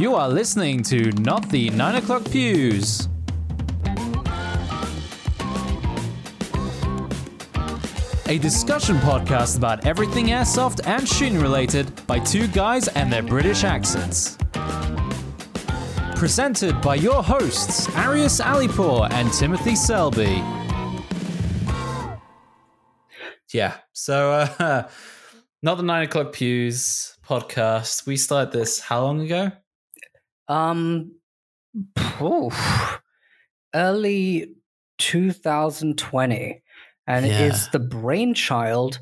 You are listening to Not the 9 O'Clock Pews. A discussion podcast about everything airsoft and shooting related by two guys and their British accents. Presented by your hosts, Arius Alipour and Timothy Selby. Yeah, so uh, not the 9 O'Clock Pews podcast. We started this how long ago? Um, oof, early 2020, and Yeah. it is the brainchild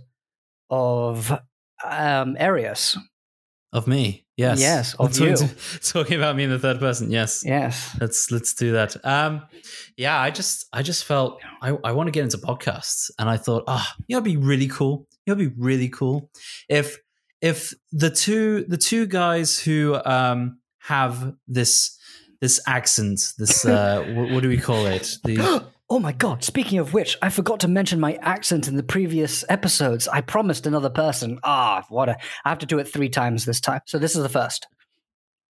of um Arius. Of me, yes. Yes, of talking, you. talking about me in the third person, yes. Yes. Let's let's do that. Um, yeah, I just I just felt I, I want to get into podcasts, and I thought, ah, you know, it'd be really cool. You know, it'd be really cool if if the two the two guys who um have this this accent, this uh, what, what do we call it? The Oh my god, speaking of which, I forgot to mention my accent in the previous episodes. I promised another person. Ah, what a I have to do it 3 times this time. So this is the first.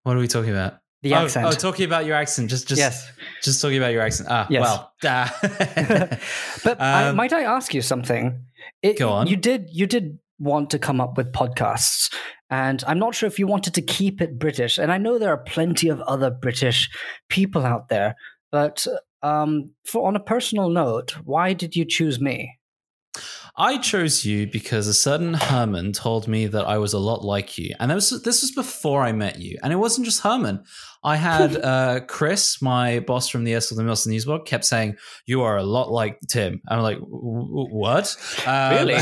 what are we talking about? The oh, accent. Oh, talking about your accent. Just just yes. just talking about your accent. Ah, Yes. well. ah. But I, Um, might I ask you something? It, Go on. You did. You did want to come up with podcasts, and I'm not sure if you wanted to keep it British. And I know there are plenty of other British people out there, but um, for on a personal note, why did you choose me? I chose you because a certain Herman told me that I was a lot like you, and this was, this was before I met you. And it wasn't just Herman. I had uh, Chris, my boss from the Estel and Milson Newsblog, kept saying you are a lot like Tim. I'm like, "W- w- what? Um, Really?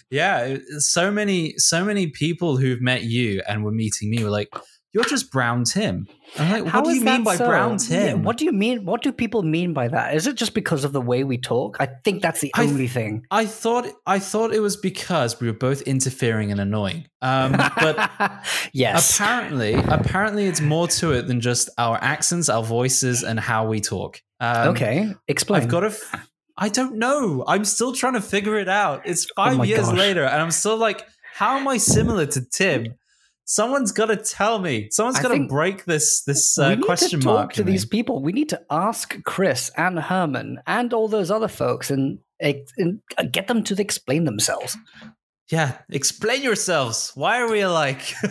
yeah. So many, so many people who've met you and were meeting me were like, "You're just Brown Tim." I'm like, How what do you mean by so? Brown Yeah, Tim? what do you mean? What do people mean by that? Is it just because of the way we talk? I think that's the I- only thing. I thought I thought it was because we were both interfering and annoying. Um, but yes. apparently apparently it's more to it than just our accents our voices and how we talk um, okay. Explain. i've got to f- i don't know i'm still trying to figure it out it's five Oh years gosh. later and i'm still like how am i similar to tim someone's got to tell me Someone's got to break this this we uh, need question to talk mark to me. these people. We need to ask Chris and Herman and all those other folks and, and get them to explain themselves. yeah explain yourselves why are we alike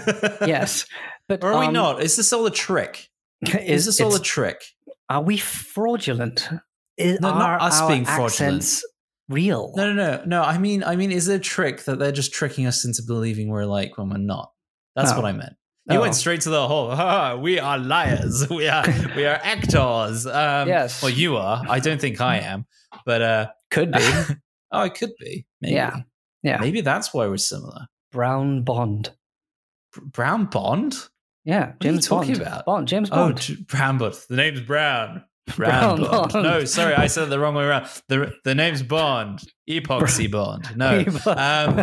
Yes, but or are we um, not is this all a trick is, Is, this all a trick are we fraudulent? Is, No, not are us our being fraudulent. real? No, no, no, no. I mean, I mean, is it a trick that they're just tricking us into believing we're like when we're not? That's Oh. what I meant. You Oh. went straight to the whole. "Ah, we are liars. We are we are actors. Um, Yes. Well, you are. I don't think I am. But uh, Could be. oh, it could be. Maybe. Yeah. Yeah. Maybe that's why we're similar. Brown Bond. Br- Brown Bond. Yeah, are you James talking Bond. about? Bond. James Oh, Bond. J- Brown Bond. The name's Brown. Brown Brown Bond. Bond. No, sorry, I said it the wrong way around. The the name's Bond. Epoxy Bond. No. Um,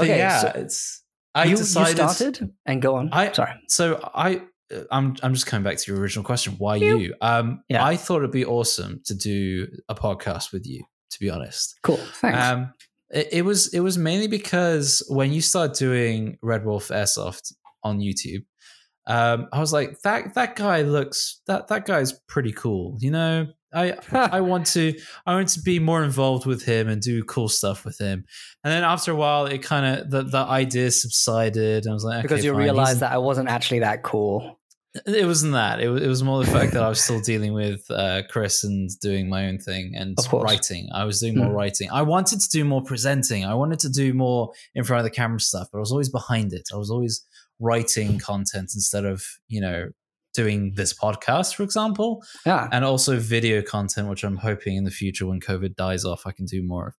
okay, yeah, so it's. I you, you started and go on. I- Sorry. So I, I'm, I'm just coming back to your original question. Why you? Um, Yeah. I thought it'd be awesome to do a podcast with you. To be honest, Cool. Thanks. um, it, it was it was mainly because when you start doing Red Wolf Airsoft on YouTube, um, I was like that that guy looks that that guy's pretty cool. You know, I I want to I want to be more involved with him and do cool stuff with him. And then after a while, it kind of the the idea subsided. And I was like, because you fine, he's- realized that I wasn't actually that cool. it wasn't that. It was, it was more the fact that I was still dealing with uh, Chris and doing my own thing and writing. I was doing more Mm. writing. I wanted to do more presenting. I wanted to do more in front of the camera stuff, but I was always behind it. I was always writing content instead of you know doing this podcast, for example, Yeah. and also video content, which I'm hoping in the future when COVID dies off, I can do more of.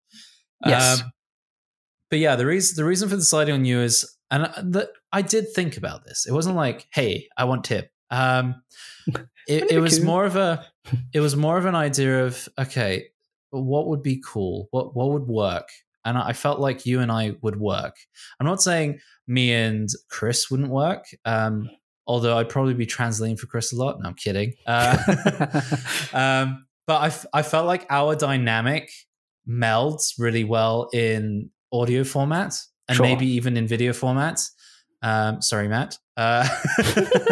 Yes. Um, but yeah, the reason the reason for deciding on you is, and I- the, I did think about this. It wasn't like, hey, I want tip. Um, it, it was more of a, it was more of an idea of, okay, what would be cool? What what would work? And I felt like you and I would work. I'm not saying me and Chris wouldn't work. Um, although I'd probably be translating for Chris a lot. No, I'm kidding. Uh, um, but I, f- I felt like our dynamic melds really well in audio format and Sure. maybe even in video format. Um, sorry, Matt. Uh,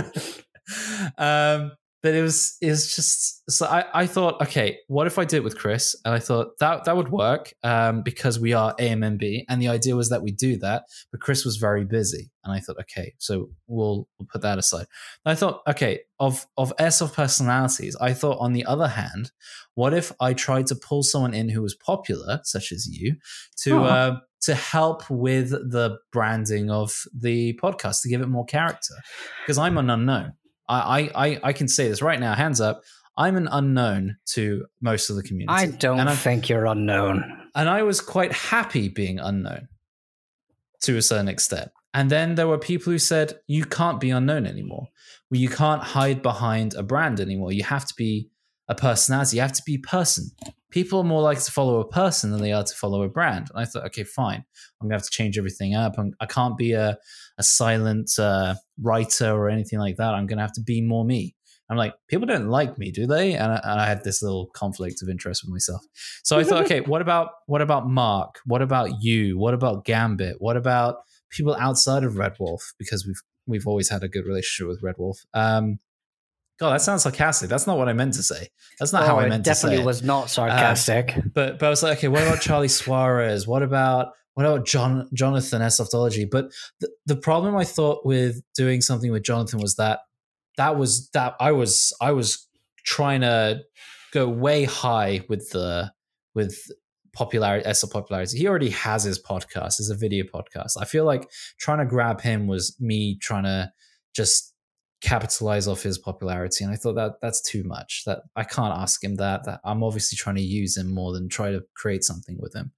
um, but it was it was just so I, I thought okay what if i did it with chris? And i thought that that would work um, because we are amnb and the idea was that we do that but chris was very busy. And i thought okay so we'll we'll put that aside. And i thought okay of of airsoft personalities i thought on the other hand what if i tried to pull someone in who was popular such as you to Oh. uh, to help with the branding of the podcast to give it more character? Because i'm an unknown I, I I can say this right now, hands up. I'm an unknown to most of the community. I don't think you're unknown. and I was quite happy being unknown to a certain extent. And then there were people who said, you can't be unknown anymore. Well, you can't hide behind a brand anymore. You have to be a personality. You have to be person. People are more likely to follow a person than they are to follow a brand. And I thought, okay, fine. I'm gonna have to change everything up. I'm, I can't be a, a silent uh, writer or anything like that. I'm gonna have to be more me. I'm like, people don't like me, do they? And I, and I had this little conflict of interest with myself. So I thought, okay, what about what about Mark? What about you? What about Gambit? What about people outside of Red Wolf? Because we've we've always had a good relationship with Red Wolf. Um, God, that sounds sarcastic. That's not what I meant to say. That's not how Oh, I meant to say. It definitely was not um, sarcastic. But but I was like, okay, what about Charlie Suarez? What about what about John Jonathan Softology? But the, the problem I thought with doing something with Jonathan was that that was that I was I was trying to go way high with the with popularity SL popularity. He already has his podcast, it's a video podcast. I feel like trying to grab him was me trying to just capitalize off his popularity and i thought that that's too much that i can't ask him that that i'm obviously trying to use him more than try to create something with him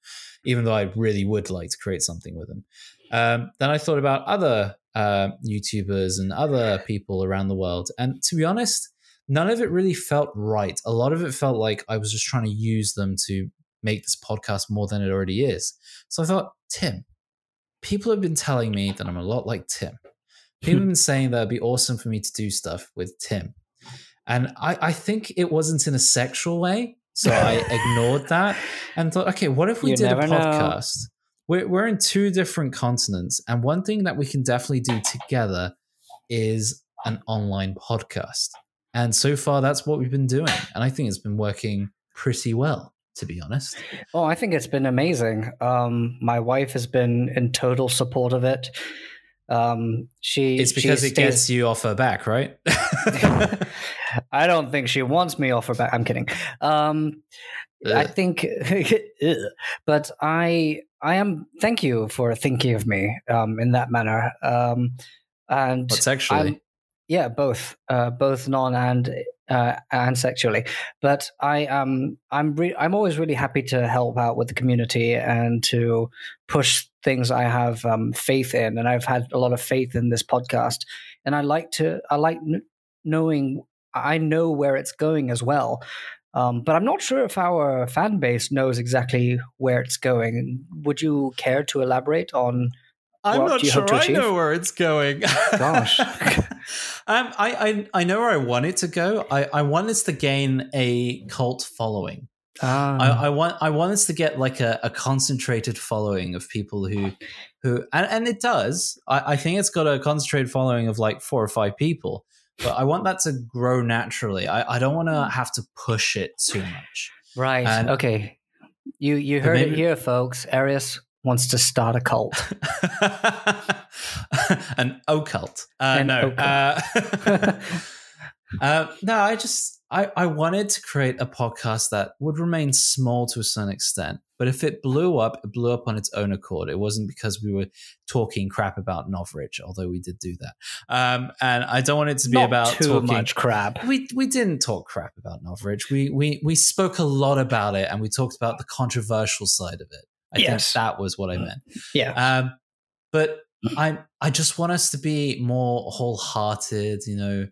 even though i really would like to create something with him. Um, then i thought about other uh, youtubers and other people around the world and to be honest none of it really felt right. A lot of it felt like i was just trying to use them to make this podcast more than it already is. So i thought tim people have been telling me that i'm a lot like tim people have been saying that it'd be awesome for me to do stuff with Tim. And I, I think it wasn't in a sexual way. So I ignored that and thought, okay, what if we You did a know. podcast? We're, we're in two different continents. And one thing that we can definitely do together is an online podcast. And so far, that's what we've been doing. And I think it's been working pretty well, to be honest. Oh, I think it's been amazing. Um, my wife has been in total support of it. Um, she It's because she it gets you off her back, right? I don't think she wants me off her back. I'm kidding. Um, I think, but I I am. Thank you for thinking of me um, in that manner. Um, and actually? I'm- yeah, both, uh, both non and uh, and sexually. But I am I'm re- I'm always really happy to help out with the community and to push things I have um, faith in, and I've had a lot of faith in this podcast. And I like to I like kn- knowing I know where it's going as well. Um, but I'm not sure if our fan base knows exactly where it's going. Would you care to elaborate on? I'm What not do you hope sure to I achieve? know where it's going. Gosh. um, I, I I know where I want it to go. I, I want us to gain a cult following. Ah. I, I want I want us to get like a, a concentrated following of people who who and, and it does. I, I think it's got a concentrated following of like four or five people. But I want that to grow naturally. I, I don't want to have to push it too much. Right. And- okay. You you heard it here, folks. Arius wants to start a cult. An occult. Uh, An no. Uh, uh, no, I just I, I wanted to create a podcast that would remain small to a certain extent. But if it blew up, it blew up on its own accord. It wasn't because we were talking crap about Novritsch, although we did do that. Um, and I don't want it to be Not about too talking much crap. we we didn't talk crap about Novritsch. We we we spoke a lot about it, and we talked about the controversial side of it. I Yes. think that was what I meant. Yeah. Um, but I I just want us to be more wholehearted. You know,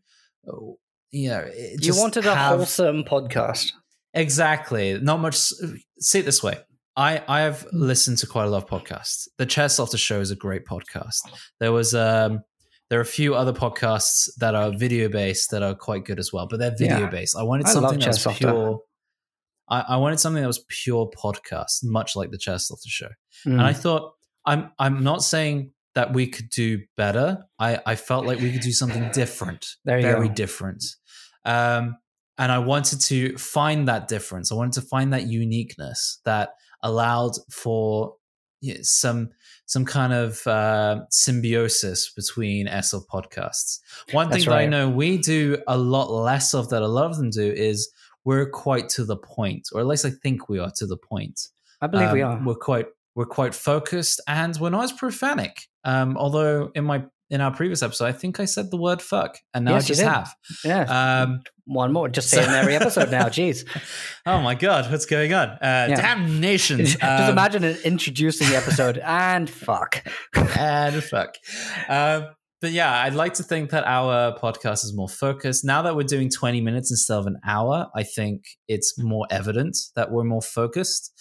you know. You wanted a have- wholesome podcast. exactly. Not much. See it this way. I I have Mm. listened to quite a lot of podcasts. The Chess After Show is a great podcast. There was um. There are a few other podcasts that are video based that are quite good as well, but they're video Yeah. based. I wanted I something that was Chess After. pure. I, I wanted something that was pure podcast, much like the Chess After Show. Mm. And I thought I'm I'm not saying that we could do better. I, I felt like we could do something different, very go. different. Um, and I wanted to find that difference. I wanted to find that uniqueness that allowed for you know, some some kind of uh, symbiosis between SL podcasts. One That's thing that I know we do a lot less of that a lot of them do is we're quite to the point, or at least I think we are to the point. I believe we Um, are. We're quite we're quite focused, and we're not as profanic. Um, although in my in our previous episode, I think I said the word "fuck," and now Yes, I just have. yeah. Um, One more. Just say it in every episode now. Jeez. oh my god, what's going on? Uh, Yeah. Damnations! Just Um, imagine introducing the episode and fuck. and fuck. Um, but yeah, I'd like to think that our podcast is more focused. Now that we're doing 20 minutes instead of an hour, I think it's more evident that we're more focused.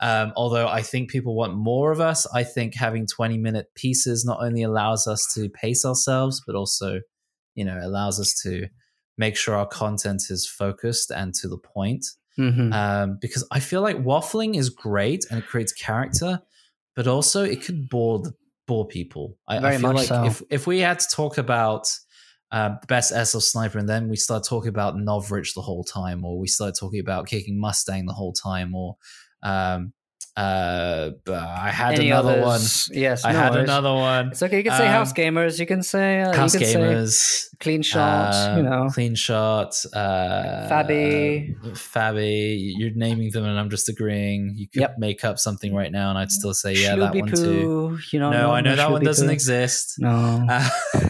Um, although I think people want more of us, I think having 20 minute pieces not only allows us to pace ourselves, but also, you know, allows us to make sure our content is focused and to the point Mhm. um, because I feel like waffling is great and it creates character, but also it could bore the, bore people. I, I feel like so. if if we had to talk about uh, the best SL sniper and then we start talking about Novritsch the whole time, or we start talking about kicking Mustang the whole time, or um, uh, I had Any another others? Yes. I no had worries. another one. It's okay. You can say house Um, gamers. You can say uh, House you can say gamers. clean shot. You know. clean shot, uh, Fabby. Fabby. You're naming them, and I'm just agreeing. You could Yep. make up something right now, and I'd still say, yeah, that one too. You know. No, I know that one doesn't Poo. exist. No. Uh,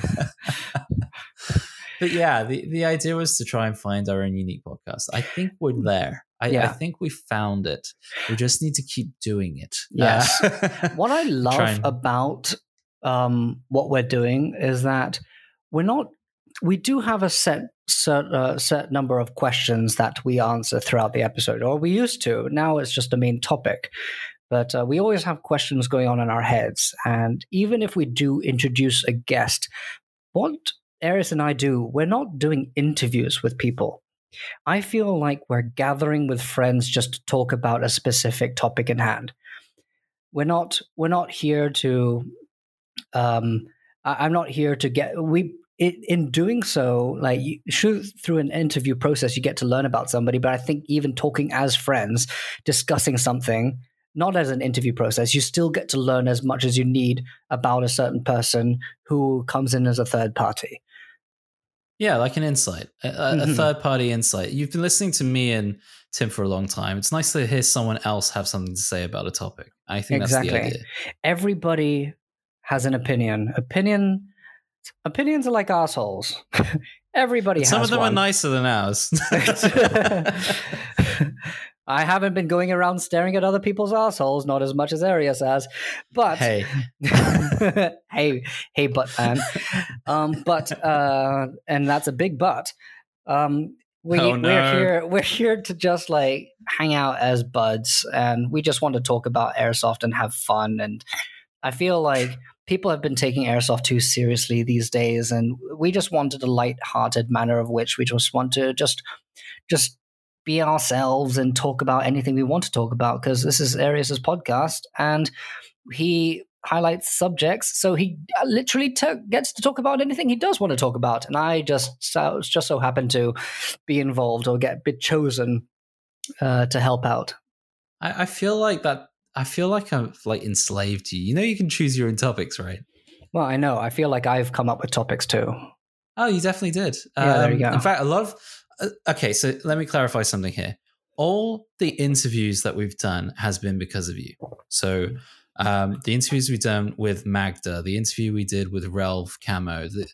but yeah, the, the idea was to try and find our own unique podcast. I think we're there. I, I think we found it. We just need to keep doing it. Yes. Uh, what I love and- about um, what we're doing is that we're not. We do have a set set, uh, set number of questions that we answer throughout the episode, or we used to. Now it's just a main topic. But uh, we always have questions going on in our heads. And even if we do introduce a guest, what Arius and I do, we're not doing interviews with people. I feel like we're gathering with friends just to talk about a specific topic in hand. We're not we're not here to um I, I'm not here to get we in doing so, like through through an interview process, you get to learn about somebody. But I think even talking as friends, discussing something, not as an interview process, you still get to learn as much as you need about a certain person who comes in as a third party. Yeah, like an insight, a, a Mhm. third party insight. You've been listening to me and Tim for a long time. It's nice to hear someone else have something to say about a topic. I think that's Exactly. the idea. Everybody has an opinion. Opinion opinions are like assholes. Everybody Some has of them one. are nicer than ours. I haven't been going around staring at other people's assholes, not as much as Arius has. But hey, hey, hey, butt man. Um, but uh, and that's a big but. Um, we Oh, we're here we're here to just like hang out as buds, and we just want to talk about airsoft and have fun. And I feel like people have been taking airsoft too seriously these days, and we just wanted a light-hearted manner of which we just want to just just be ourselves and talk about anything we want to talk about because this is Arius's podcast and he highlights subjects so he uh, literally t- gets to talk about anything he does want to talk about and I just so, just so happen to be involved or get be chosen uh, to help out. I, I feel like that. I feel like I've like enslaved to you. You know, you can choose your own topics, right? Well, I know. I feel like I've come up with topics too. Oh, you definitely did. Yeah, there you Um, go. In fact, a lot of. Uh, okay, so let me clarify something here. All the interviews that we've done has been because of you. So um, the interviews we've done with Magda, the interview we did with Relv Camo, the,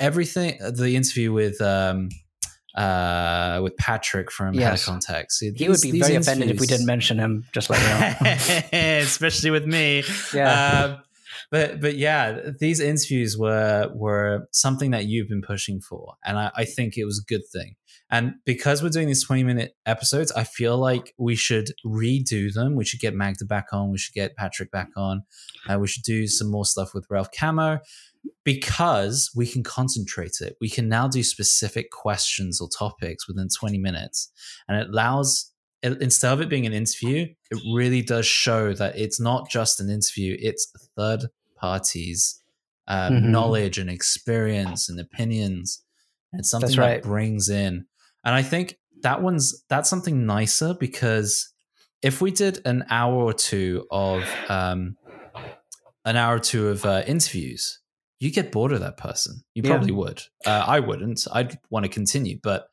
everything, the interview with um, uh, with Patrick from Yes. Head Context. He would be very offended if we didn't mention him. Just let you know. especially with me. Yeah. Um, but but yeah, these interviews were were something that you've been pushing for, and I, I think it was a good thing. And because we're doing these twenty minute episodes, I feel like we should redo them. We should get Magda back on. We should get Patrick back on. Uh, we should do some more stuff with Ralph Camo because we can concentrate it. We can now do specific questions or topics within 20 minutes. And it allows, it, instead of it being an interview, it really does show that it's not just an interview, it's third parties' uh, Mhm. knowledge and experience and opinions. And it's something That's that brings in. And I think that one's that's something nicer because if we did an hour or two of um, an hour or two of uh, interviews, you get bored of that person. You Yeah. probably would. Uh, I wouldn't. I'd want to continue, but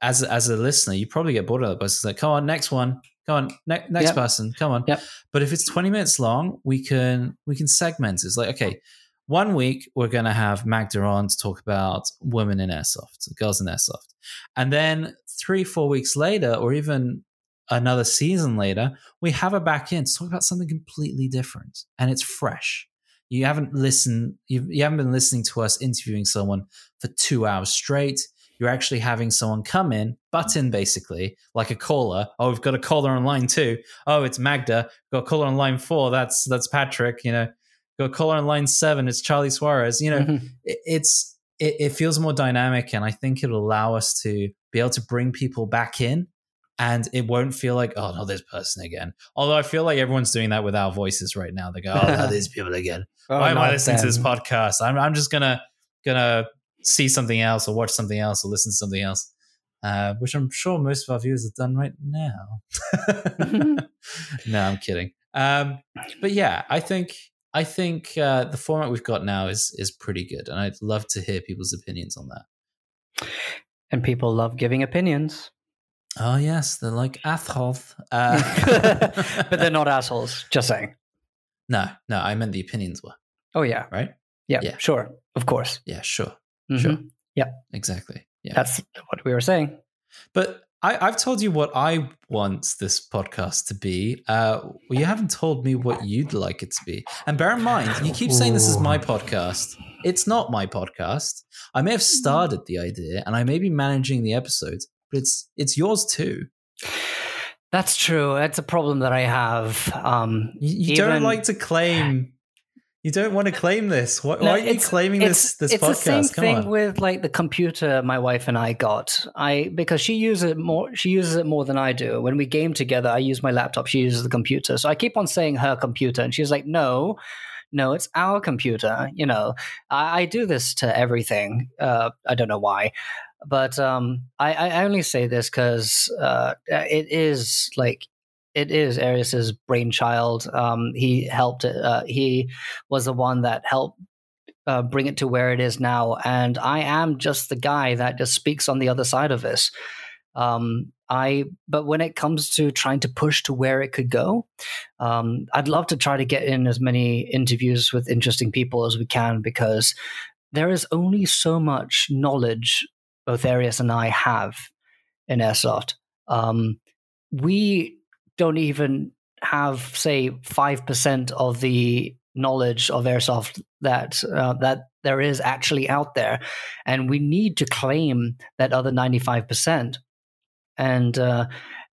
as as a listener, you probably get bored of that person. It's like, come on, next one, come on, ne- next Yep. person, come on. Yep. But if it's twenty minutes long, we can we can segment. It's like, okay, one week we're gonna have Magda on to talk about women in airsoft, girls in airsoft, and then three four weeks later, or even another season later, we have her back in to talk about something completely different, and it's fresh. You haven't listened. You, you haven't been listening to us interviewing someone for two hours straight. You're actually having someone come in, butt in basically, like a caller. Oh, we've got a caller on line two. Oh, it's Magda. Got a caller on line four. That's that's Patrick. You know, got a caller on line seven. It's Charlie Suarez. You know, Mhm. it, it's it, it feels more dynamic, and I think it'll allow us to be able to bring people back in, and it won't feel like oh no, this person again. Although I feel like everyone's doing that with our voices right now. They go, oh no, these people again. Oh, Why am I listening to this podcast? I'm I'm just gonna gonna see something else or watch something else or listen to something else. Uh, which I'm sure most of our viewers have done right now. no, I'm kidding. Um, but yeah, I think I think uh, the format we've got now is is pretty good, and I'd love to hear people's opinions on that. And people love giving opinions, Oh yes, they're like assholes, Uh, but they're not assholes. Just saying. No, no, I meant the opinions were Oh yeah, right. yeah, Yeah. sure, of course. Yeah, sure, Mhm. Sure. Yeah, exactly. Yeah, That's what we were saying. But I, I've told you what I want this podcast to be. Uh, well, you haven't told me what you'd like it to be. And bear in mind, you keep saying this is my podcast. It's not my podcast. I may have started the idea, and I may be managing the episodes, but it's it's yours too. That's true. It's a problem that I have. Um, You, you don't like to claim. You don't want to claim this. Why, No, why are you claiming it's, this this it's podcast? the same Come thing on. with like the computer my wife and I got. I because she uses it more. She uses it more than I do. When we game together, I use my laptop. She uses the computer. So I keep on saying her computer, and she's like, "No, no, it's our computer." You know, I, I do this to everything. Uh, I don't know why, but um, I, I only say this because uh, it is like. It is Arius's brainchild. Um, he helped. Uh, he was the one that helped uh, bring it to where it is now. And I am just the guy that just speaks on the other side of this. Um, I, but when it comes to trying to push to where it could go, um, I'd love to try to get in as many interviews with interesting people as we can because there is only so much knowledge both Arius and I have in airsoft. Um, we don't even have, say, five percent of the knowledge of airsoft that uh, that there is actually out there, and we need to claim that other ninety five percent. And uh,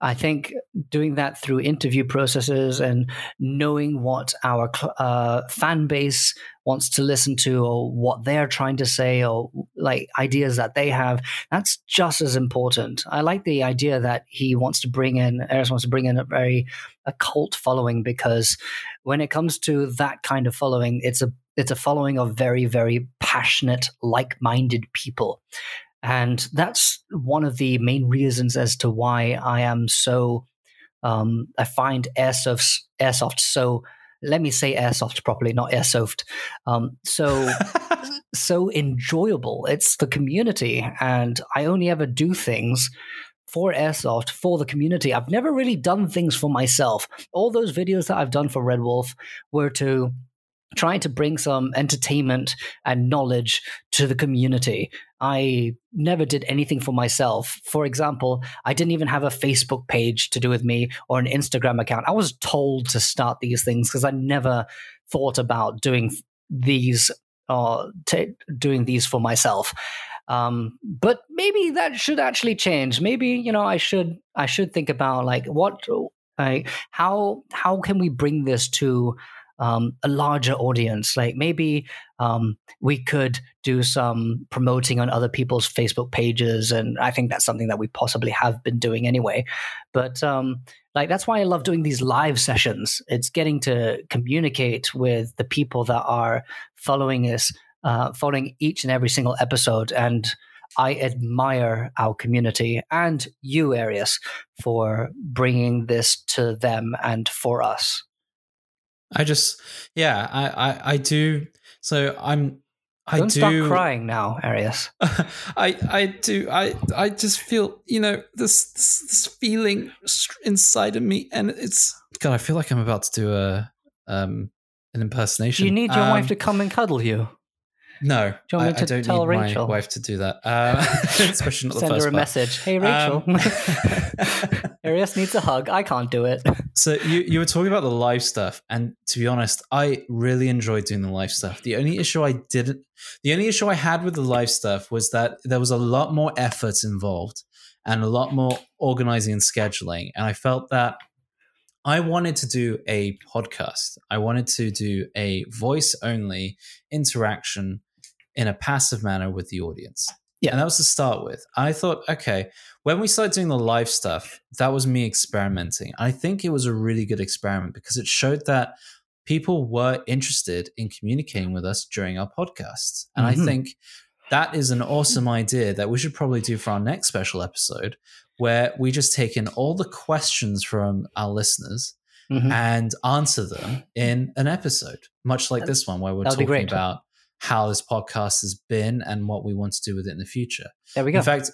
I think doing that through interview processes and knowing what our uh, fan base wants to listen to or what they're trying to say or like ideas that they have that's just as important. I like the idea that he wants to bring in Arius wants to bring in a very a cult following because when it comes to that kind of following it's a it's a following of very very passionate like-minded people and that's one of the main reasons as to why i am so um, i find airsoft airsoft so let me say airsoft properly not airsoft um, so so enjoyable. It's the community, and I only ever do things for Airsoft for the community. I've never really done things for myself. All those videos that I've done for Red Wolf were to try to bring some entertainment and knowledge to the community. I never did anything for myself. For example, I didn't even have a Facebook page to do with me or an Instagram account. I was told to start these things because I never thought about doing these or t- doing these for myself. Um, but maybe that should actually change. Maybe you know I should I should think about like what like how how can we bring this to um, a larger audience. Like maybe um, we could do some promoting on other people's Facebook pages, and I think that's something that we possibly have been doing anyway. But um, like that's why I love doing these live sessions. It's getting to communicate with the people that are following us, uh, following each and every single episode, and I admire our community and you, Arius, for bringing this to them and for us. I just, yeah, I, I, I do. So I'm, I Don't do. start crying now, Arius. I, I do. I, I just feel, you know, this, this, this feeling inside of me, and it's God. I feel like I'm about to do a, um, an impersonation. You need your um, wife to come and cuddle you. No, Do you want me I, to I don't tell need Rachel? my wife to do that. Uh, especially not the Send first her a part. message. Hey, Rachel. Um, Arius needs a hug. I can't do it. So you you were talking about the live stuff, and to be honest, I really enjoyed doing the live stuff. The only issue I didn't, the only issue I had with the live stuff was that there was a lot more effort involved and a lot more organizing and scheduling, and I felt that I wanted to do a podcast. I wanted to do a voice only interaction in a passive manner with the audience. Yeah. And that was to start with. I thought, okay, when we started doing the live stuff, that was me experimenting. I think it was a really good experiment because it showed that people were interested in communicating with us during our podcasts. And Mhm. I think that is an awesome idea that we should probably do for our next special episode where we just take in all the questions from our listeners Mhm. and answer them in an episode, much like this one, where we're That'd talking about how this podcast has been and what we want to do with it in the future. There we go. In fact,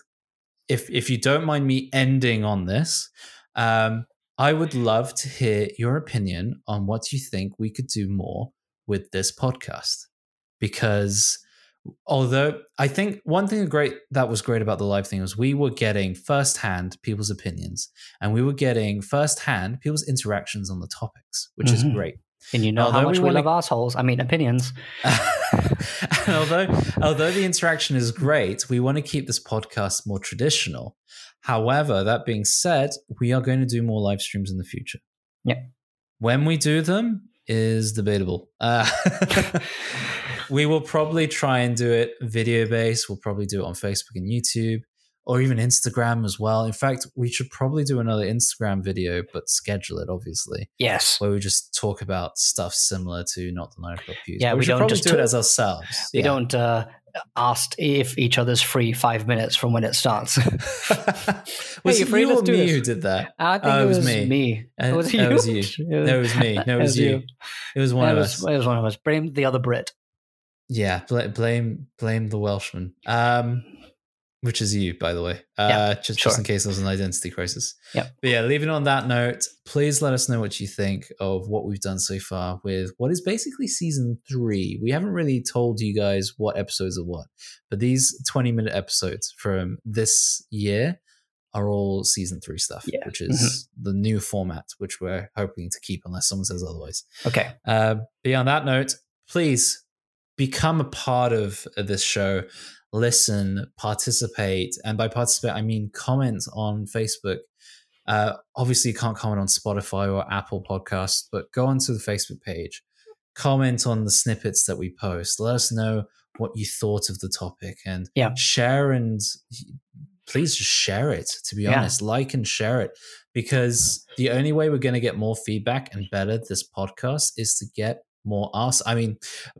if if you don't mind me ending on this, um, I would love to hear your opinion on what you think we could do more with this podcast. Because although I think one thing great that was great about the live thing was we were getting firsthand people's opinions and we were getting firsthand people's interactions on the topics, which is Mhm. great. And you know how much we we, love assholes. I mean, opinions. although although the interaction is great, we want to keep this podcast more traditional. However, that being said, we are going to do more live streams in the future. Yeah. When we do them is debatable. Uh, we will probably try and do it video based. We'll probably do it on Facebook and YouTube or even Instagram as well. In fact, we should probably do another Instagram video, but schedule it obviously Yes. where we just talk about stuff similar to not the nine o'clock pews. Yeah, But we don't just do it as ourselves. We Yeah. don't uh, ask if each other's free five minutes from when it starts. was Hey, it free, you or me who did that? I think Oh, it it was, was me. me. It was Uh, you. that was you. It No, it was me. No, it was you. It was one It of was, us. it was one of us. Blame the other Brit. Yeah, bl- blame blame the Welshman. Um, which is you, by the way. Uh, Yeah, just sure. just in case there's an identity crisis. Yeah. But yeah, leaving on that note, please let us know what you think of what we've done so far with what is basically season three. We haven't really told you guys what episodes are what, but these 20 minute episodes from this year are all season three stuff, Yeah. which is the new format, which we're hoping to keep unless someone says otherwise. Okay. Uh, beyond that note, please become a part of this show. Listen, participate, and by participate, I mean comment on Facebook. Uh, obviously, you can't comment on Spotify or Apple Podcasts, but go onto the Facebook page, comment on the snippets that we post. Let us know what you thought of the topic, and Yeah. share and please just share it. To be Yeah. honest, like and share it because the only way we're going to get more feedback and better this podcast is to get more us i mean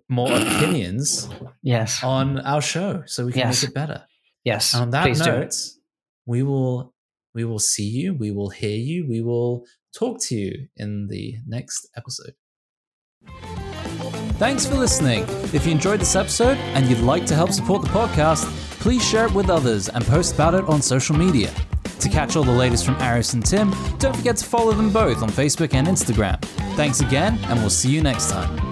more opinions Yes. on our show so we can Yes. make it better Yes. and on that Please note we will we will see you we will hear you we will talk to you in the next episode Thanks for listening. If you enjoyed this episode and you'd like to help support the podcast, please share it with others and post about it on social media. To catch all the latest from Arius and Tim, don't forget to follow them both on Facebook and Instagram. Thanks again, and we'll see you next time.